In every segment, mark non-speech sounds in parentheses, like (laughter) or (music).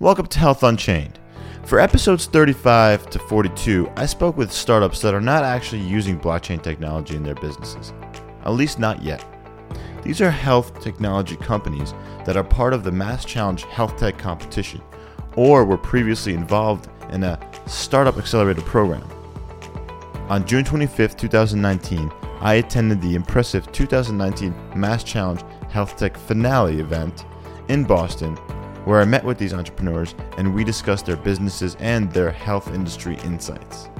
Welcome to Health Unchained. For episodes 35 to 42, I spoke with startups that are not actually using blockchain technology in their businesses, at least not yet. These are health technology companies that are part of the Mass Challenge Health Tech competition or were previously involved in a Startup Accelerator program. On June 25, 2019, I attended the impressive 2019 Mass Challenge Health Tech Finale event in Boston, where I met with these entrepreneurs and we discussed their businesses and their health industry insights.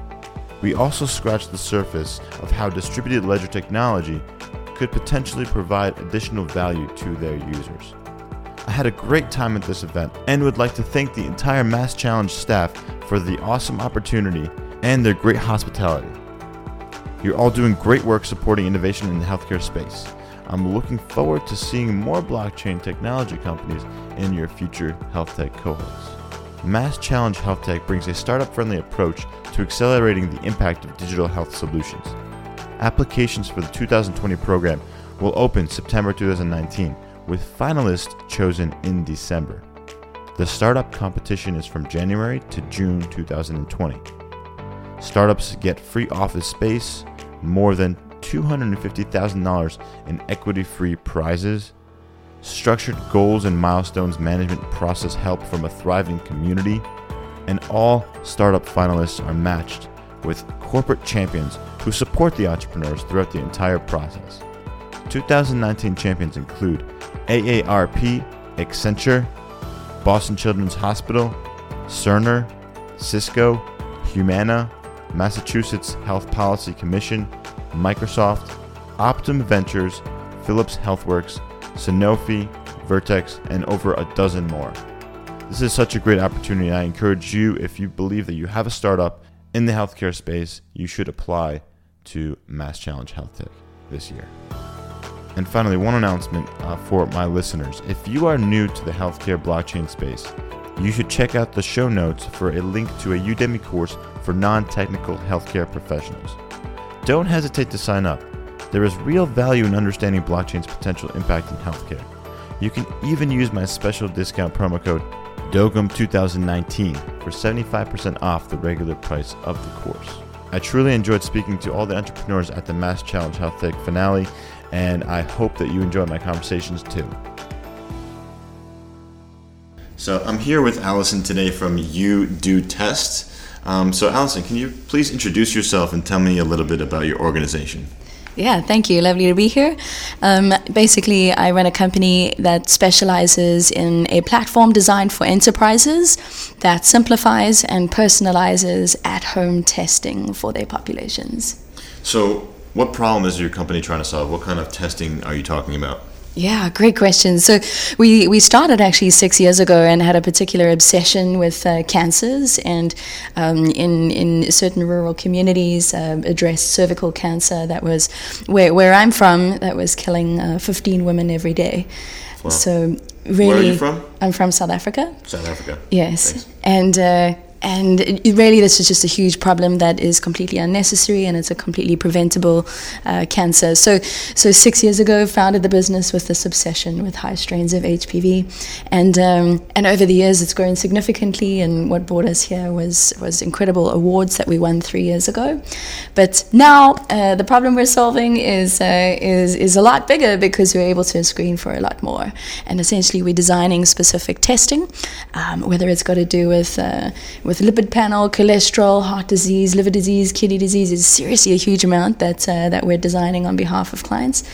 We also scratched the surface of how distributed ledger technology could potentially provide additional value to their users. I had a great time at this event and would like to thank the entire Mass Challenge staff for the awesome opportunity and their great hospitality. You're all doing great work supporting innovation in the healthcare space. I'm looking forward to seeing more blockchain technology companies in your future health tech cohorts. Mass Challenge Health Tech brings a startup friendly approach to accelerating the impact of digital health solutions. Applications for the 2020 program will open September 2019, with finalists chosen in December. The startup competition is from January to June 2020. Startups get free office space, more than $250,000 in equity free prizes, structured goals and milestones management process help from a thriving community, and all startup finalists are matched with corporate champions who support the entrepreneurs throughout the entire process. 2019 champions include AARP, Accenture, Boston Children's Hospital, Cerner, Cisco, Humana, Massachusetts Health Policy Commission, Microsoft, Optum Ventures, Philips Healthworks, Sanofi, Vertex, and over a dozen more. This is such a great opportunity. I encourage you, if you believe that you have a startup in the healthcare space, you should apply to Mass Challenge Health Tech this year. And finally, one announcement uh, for my listeners. If you are new to the healthcare blockchain space, you should check out the show notes for a link to a Udemy course for non technical healthcare professionals. Don't hesitate to sign up. There is real value in understanding blockchain's potential impact in healthcare. You can even use my special discount promo code DOGUM2019 for 75% off the regular price of the course. I truly enjoyed speaking to all the entrepreneurs at the Mass Challenge Health Tech finale, and I hope that you enjoy my conversations too. So I'm here with Allison today from You Do Test. Um, so, Allison, can you please introduce yourself and tell me a little bit about your organization? Yeah, thank you. Lovely to be here. Um, basically, I run a company that specializes in a platform designed for enterprises that simplifies and personalizes at home testing for their populations. So, what problem is your company trying to solve? What kind of testing are you talking about? Yeah, great question. So we, we started actually six years ago and had a particular obsession with uh, cancers and um, in, in certain rural communities uh, addressed cervical cancer that was where, where I'm from that was killing uh, 15 women every day. Wow. So really, Where are you from? I'm from South Africa. South Africa. Yes, Thanks. and uh, and it, really, this is just a huge problem that is completely unnecessary, and it's a completely preventable uh, cancer. So, so six years ago, founded the business with this obsession with high strains of HPV, and um, and over the years, it's grown significantly. And what brought us here was was incredible awards that we won three years ago. But now, uh, the problem we're solving is uh, is is a lot bigger because we're able to screen for a lot more, and essentially, we're designing specific testing, um, whether it's got to do with uh, with lipid panel, cholesterol, heart disease, liver disease, kidney disease is seriously a huge amount that uh, that we're designing on behalf of clients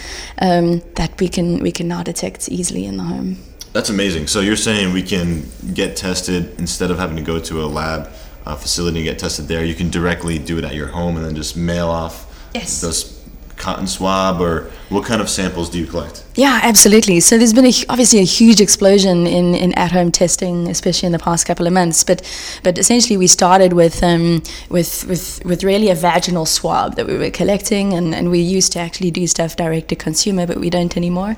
um, that we can we can now detect easily in the home. That's amazing. So you're saying we can get tested instead of having to go to a lab uh, facility and get tested there. You can directly do it at your home and then just mail off Yes. those cotton swab or what kind of samples do you collect? Yeah, absolutely. So there's been a, obviously a huge explosion in, in at-home testing, especially in the past couple of months. But but essentially, we started with um, with, with with really a vaginal swab that we were collecting, and, and we used to actually do stuff direct to consumer, but we don't anymore.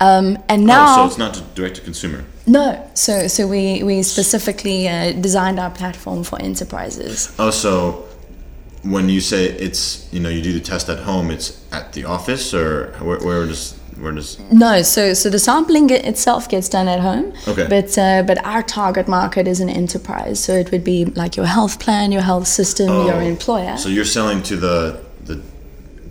Um, and now, oh, so it's not direct to consumer. no. So so we we specifically uh, designed our platform for enterprises. Oh, so when you say it's you know you do the test at home, it's at the office or where, where does Where does No, so so the sampling itself gets done at home. Okay. But uh, but our target market is an enterprise, so it would be like your health plan, your health system, your Oh, employer. So you're selling to the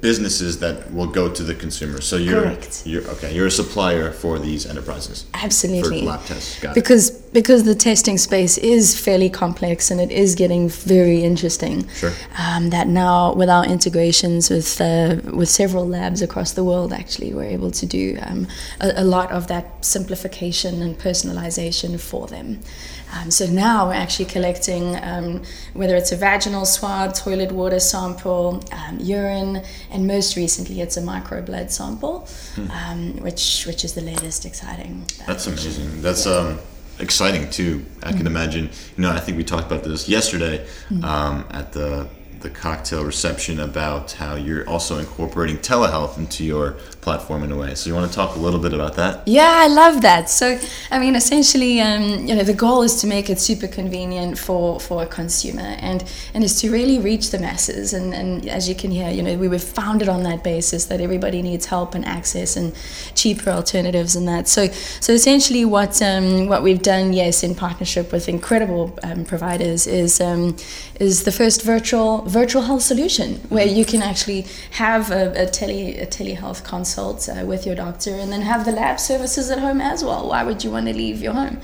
businesses that will go to the consumer. So you're Correct. you're okay. You're a supplier for these enterprises. Absolutely. For lab tests. Got it. because because the testing space is fairly complex and it is getting very interesting. Sure. Um, that now with our integrations with uh, with several labs across the world, actually, we're able to do um, a, a lot of that simplification and personalization for them. Um, so now we're actually collecting um, whether it's a vaginal swab, toilet water sample, um, urine, and most recently it's a microblood sample, um, which which is the latest exciting. That's amazing. That's um, exciting too. I Mm-hmm. can imagine. You know, I think we talked about this yesterday um, at the the cocktail reception about how you're also incorporating telehealth into your platform in a way. So you want to talk a little bit about that? Yeah, I love that. So, I mean, essentially, um, you know, the goal is to make it super convenient for, for a consumer, and and is to really reach the masses. And, and as you can hear, you know, we were founded on that basis that everybody needs help and access and cheaper alternatives and that. So, so essentially, what um, what we've done, yes, in partnership with incredible um, providers, is um, is the first virtual virtual health solution where you can actually have a, a tele a telehealth consult uh, with your doctor and then have the lab services at home as well. Why would you want to leave your home?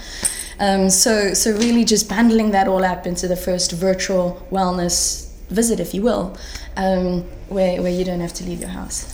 Um, so so really just bundling that all up into the first virtual wellness visit, if you will, um, where where you don't have to leave your house.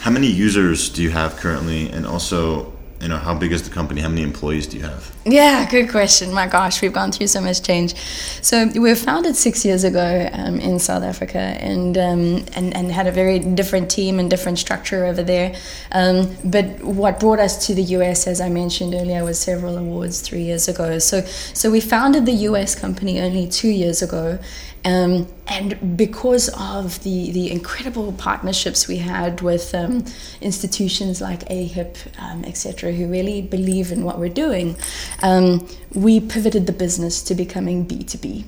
How many users do you have currently, and also, you know, how big is the company? How many employees do you have? Yeah, good question. My gosh, we've gone through so much change. So we were founded six years ago um, in South Africa, and, um, and and had a very different team and different structure over there. Um, but what brought us to the US, as I mentioned earlier, was several awards three years ago. So so we founded the US company only two years ago. Um, and because of the, the incredible partnerships we had with um, institutions like AHIP, um, etc., who really believe in what we're doing, um, we pivoted the business to becoming B2B.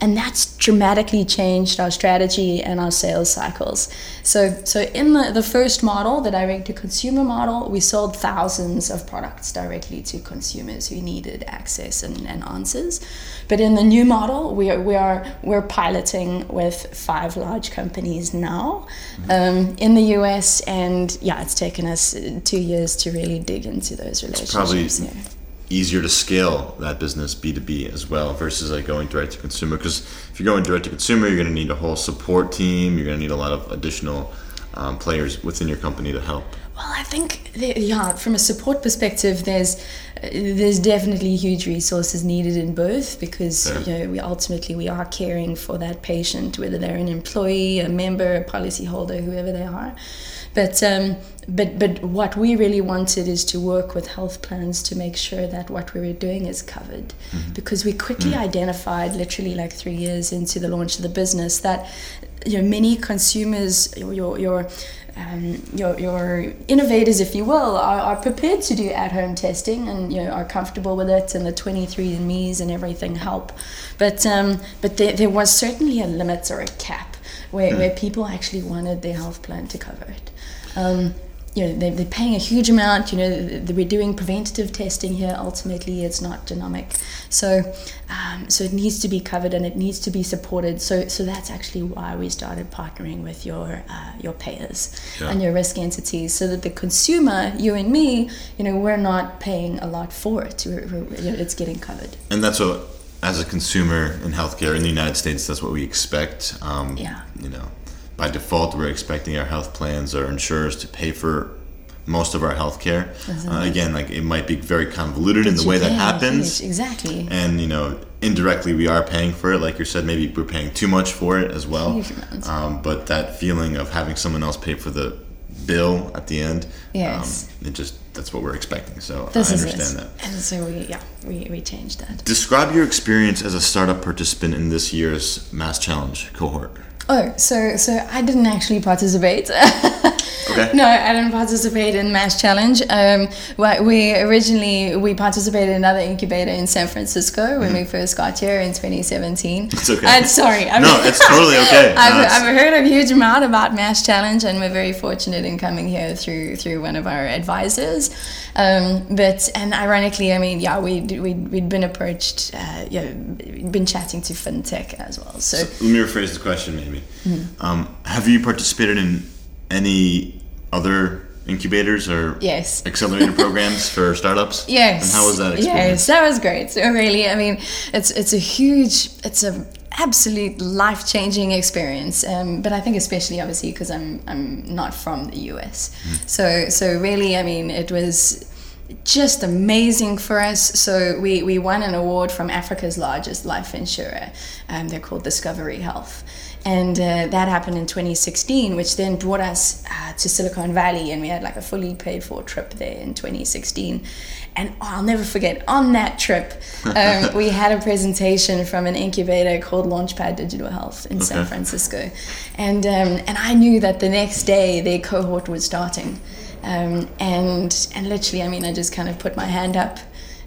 And that's dramatically changed our strategy and our sales cycles. So, so in the, the first model, the direct to consumer model, we sold thousands of products directly to consumers who needed access and, and answers. But in the new model, we are, we are we're piloting with five large companies now um, in the US, and yeah, it's taken us uh, two years to really dig into those relationships. probably yeah. Easier to scale that business B2B as well versus like going direct to consumer. Because if you're going direct to consumer, you're going to need a whole support team. You're going to need a lot of additional um, players within your company to help. Well, I think yeah, from a support perspective, there's uh, there's definitely huge resources needed in both because Yeah. you know we ultimately we are caring for that patient, whether they're an employee, a member, a policyholder, whoever they are. But um, but but what we really wanted is to work with health plans to make sure that what we were doing is covered, because we quickly identified, literally like three years into the launch of the business, that you know many consumers, your your um, your, your innovators, if you will, are, are prepared to do at-home testing and you know are comfortable with it, and the 23andMe's and everything help. But um, but there, there was certainly a limit or a cap where, where people actually wanted their health plan to cover it. Um, you know, they, they're paying a huge amount. You know, we're doing preventative testing here. Ultimately, it's not genomic, so um, so it needs to be covered and it needs to be supported. So so that's actually why we started partnering with your uh, your payers Yeah. and your risk entities, so that the consumer, you and me, you know, we're not paying a lot for it. We're, we're, you know, it's getting covered. And that's what, as a consumer in healthcare in the United States, that's what we expect. Um, Yeah. You know, by default, we're expecting our health plans or insurers to pay for most of our healthcare. Uh, again, like it might be very convoluted in the way that happens. exactly. and you know indirectly we are paying for it like you said maybe we're paying too much for it as well um, but that feeling of having someone else pay for the bill at the end Yes. um, it just that's what we're expecting so This i is understand it. that And so we yeah we, we changed that. describe your experience as a startup participant in this year's mass challenge cohort Oh, so so I didn't actually participate. (laughs) Okay. No, I didn't participate in Mass Challenge. Um, we originally we participated in another incubator in San Francisco when we first got here in 2017. It's okay. And sorry, I've, No, it's totally okay. (laughs) I've, it's- I've heard a huge amount about Mass Challenge, and we're very fortunate in coming here through through one of our advisors. Um, but and ironically, I mean, yeah, we we we'd been approached, uh, yeah, been chatting to fintech as well. So. Let me rephrase the question, maybe. Mm-hmm. Um, have you participated in any other incubators or Yes. accelerator (laughs) programs for startups? Yes. And how was that experience? Yes, that was great. So really, I mean, it's it's a huge, it's a absolute life changing experience. Um, but I think especially obviously because I'm I'm not from the US, Mm. so so really, I mean, it was just amazing for us. So we, we won an award from Africa's largest life insurer. Um, they're called Discovery Health. And uh, that happened in 2016, which then brought us uh, to Silicon Valley, and we had like a fully paid for trip there in 2016. And oh, I'll never forget, on that trip, um, (laughs) we had a presentation from an incubator called Launchpad Digital Health in San Francisco. And, um, and I knew that the next day their cohort was starting. Um, and and literally, I mean, I just kind of put my hand up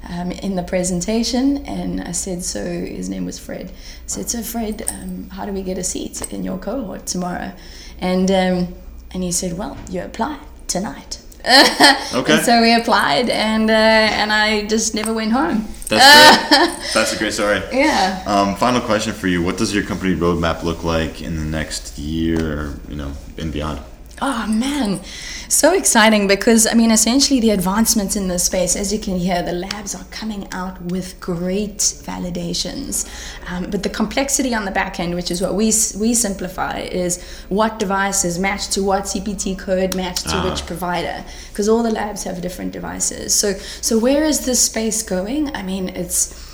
um, in the presentation, and I said, so his name was Fred. I said, so Fred, um, how do we get a seat in your cohort tomorrow? And um, and he said, well, you apply tonight. (laughs) Okay. And so we applied, and uh, and I just never went home. That's great. (laughs) That's a great story. Yeah. Um, final question for you: What does your company roadmap look like in the next year, or you know, and beyond? Oh man, so exciting because I mean, essentially, the advancements in this space, as you can hear, the labs are coming out with great validations. Um, but the complexity on the back end, which is what we we simplify, is what devices match to what CPT code match to which provider, because all the labs have different devices. So so where is this space going? I mean, it's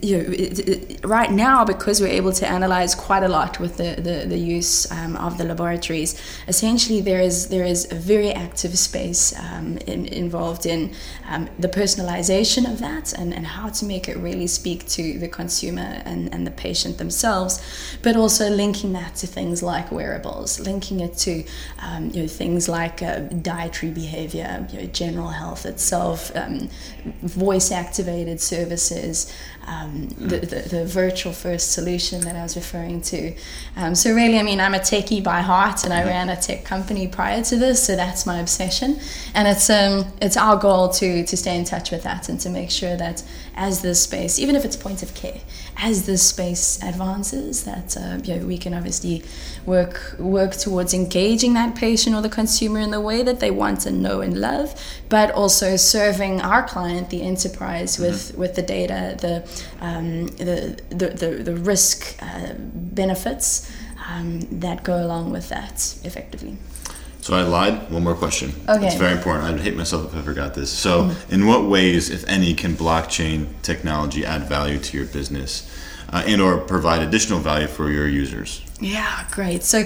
you know, right now because we're able to analyze quite a lot with the, the, the use um, of the laboratories essentially there is there is a very active space um, in, involved in um, the personalization of that and, and how to make it really speak to the consumer and, and the patient themselves but also linking that to things like wearables linking it to um, you know things like uh, dietary behavior you know, general health itself um, voice activated services um, the, the, the virtual first solution that I was referring to. Um, so really, I mean, I'm a techie by heart, and I ran a tech company prior to this, so that's my obsession. And it's um, it's our goal to to stay in touch with that and to make sure that as this space, even if it's point of care, as this space advances, that uh, you know, we can obviously work work towards engaging that patient or the consumer in the way that they want and know and love, but also serving our client, the enterprise, with with the data, the um, the, the, the, the risk uh, benefits um, that go along with that effectively. So I lied. One more question. Okay. It's very important. I'd hate myself if I forgot this. So, in what ways, if any, can blockchain technology add value to your business, uh, and/or provide additional value for your users? Yeah, great. So,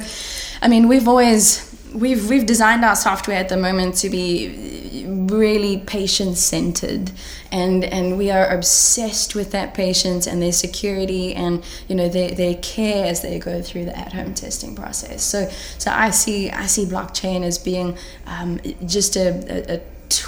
I mean, we've always we've we've designed our software at the moment to be really patient centered and and we are obsessed with that patient and their security and you know their, their care as they go through the at-home testing process. So so i see i see blockchain as being um, just a, a, a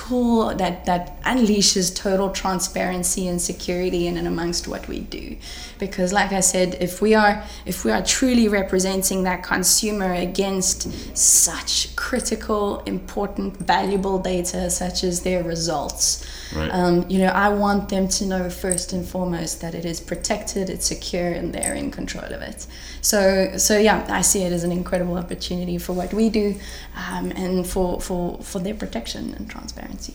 tool that that unleashes total transparency and security in and amongst what we do. Because like i said if we are if we are truly representing that consumer against such critical important valuable data such as their results Right. um, you know i want them to know first and foremost that it is protected it's secure and they're in control of it so so yeah i see it as an incredible opportunity for what we do um, and for for for their protection and transparency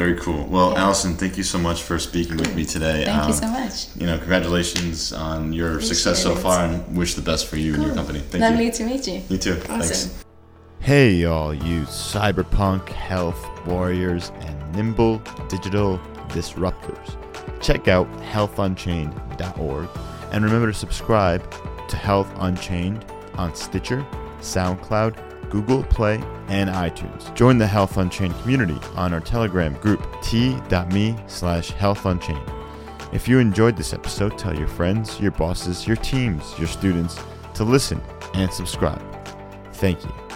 Very cool. Well, Yeah. Allison, thank you so much for speaking with me today. thank you Um, so much You know, congratulations on your success so Appreciate it. far, and wish the best for you and your company. Thank lovely you. to meet you You too. Awesome. Thanks. Hey, y'all, you cyberpunk health warriors and nimble digital disruptors. Check out healthunchained.org and remember to subscribe to Health Unchained on Stitcher, SoundCloud, Google Play, and iTunes. Join the Health Unchained community on our Telegram group t.me slash healthunchained. If you enjoyed this episode, tell your friends, your bosses, your teams, your students to listen and subscribe. Thank you.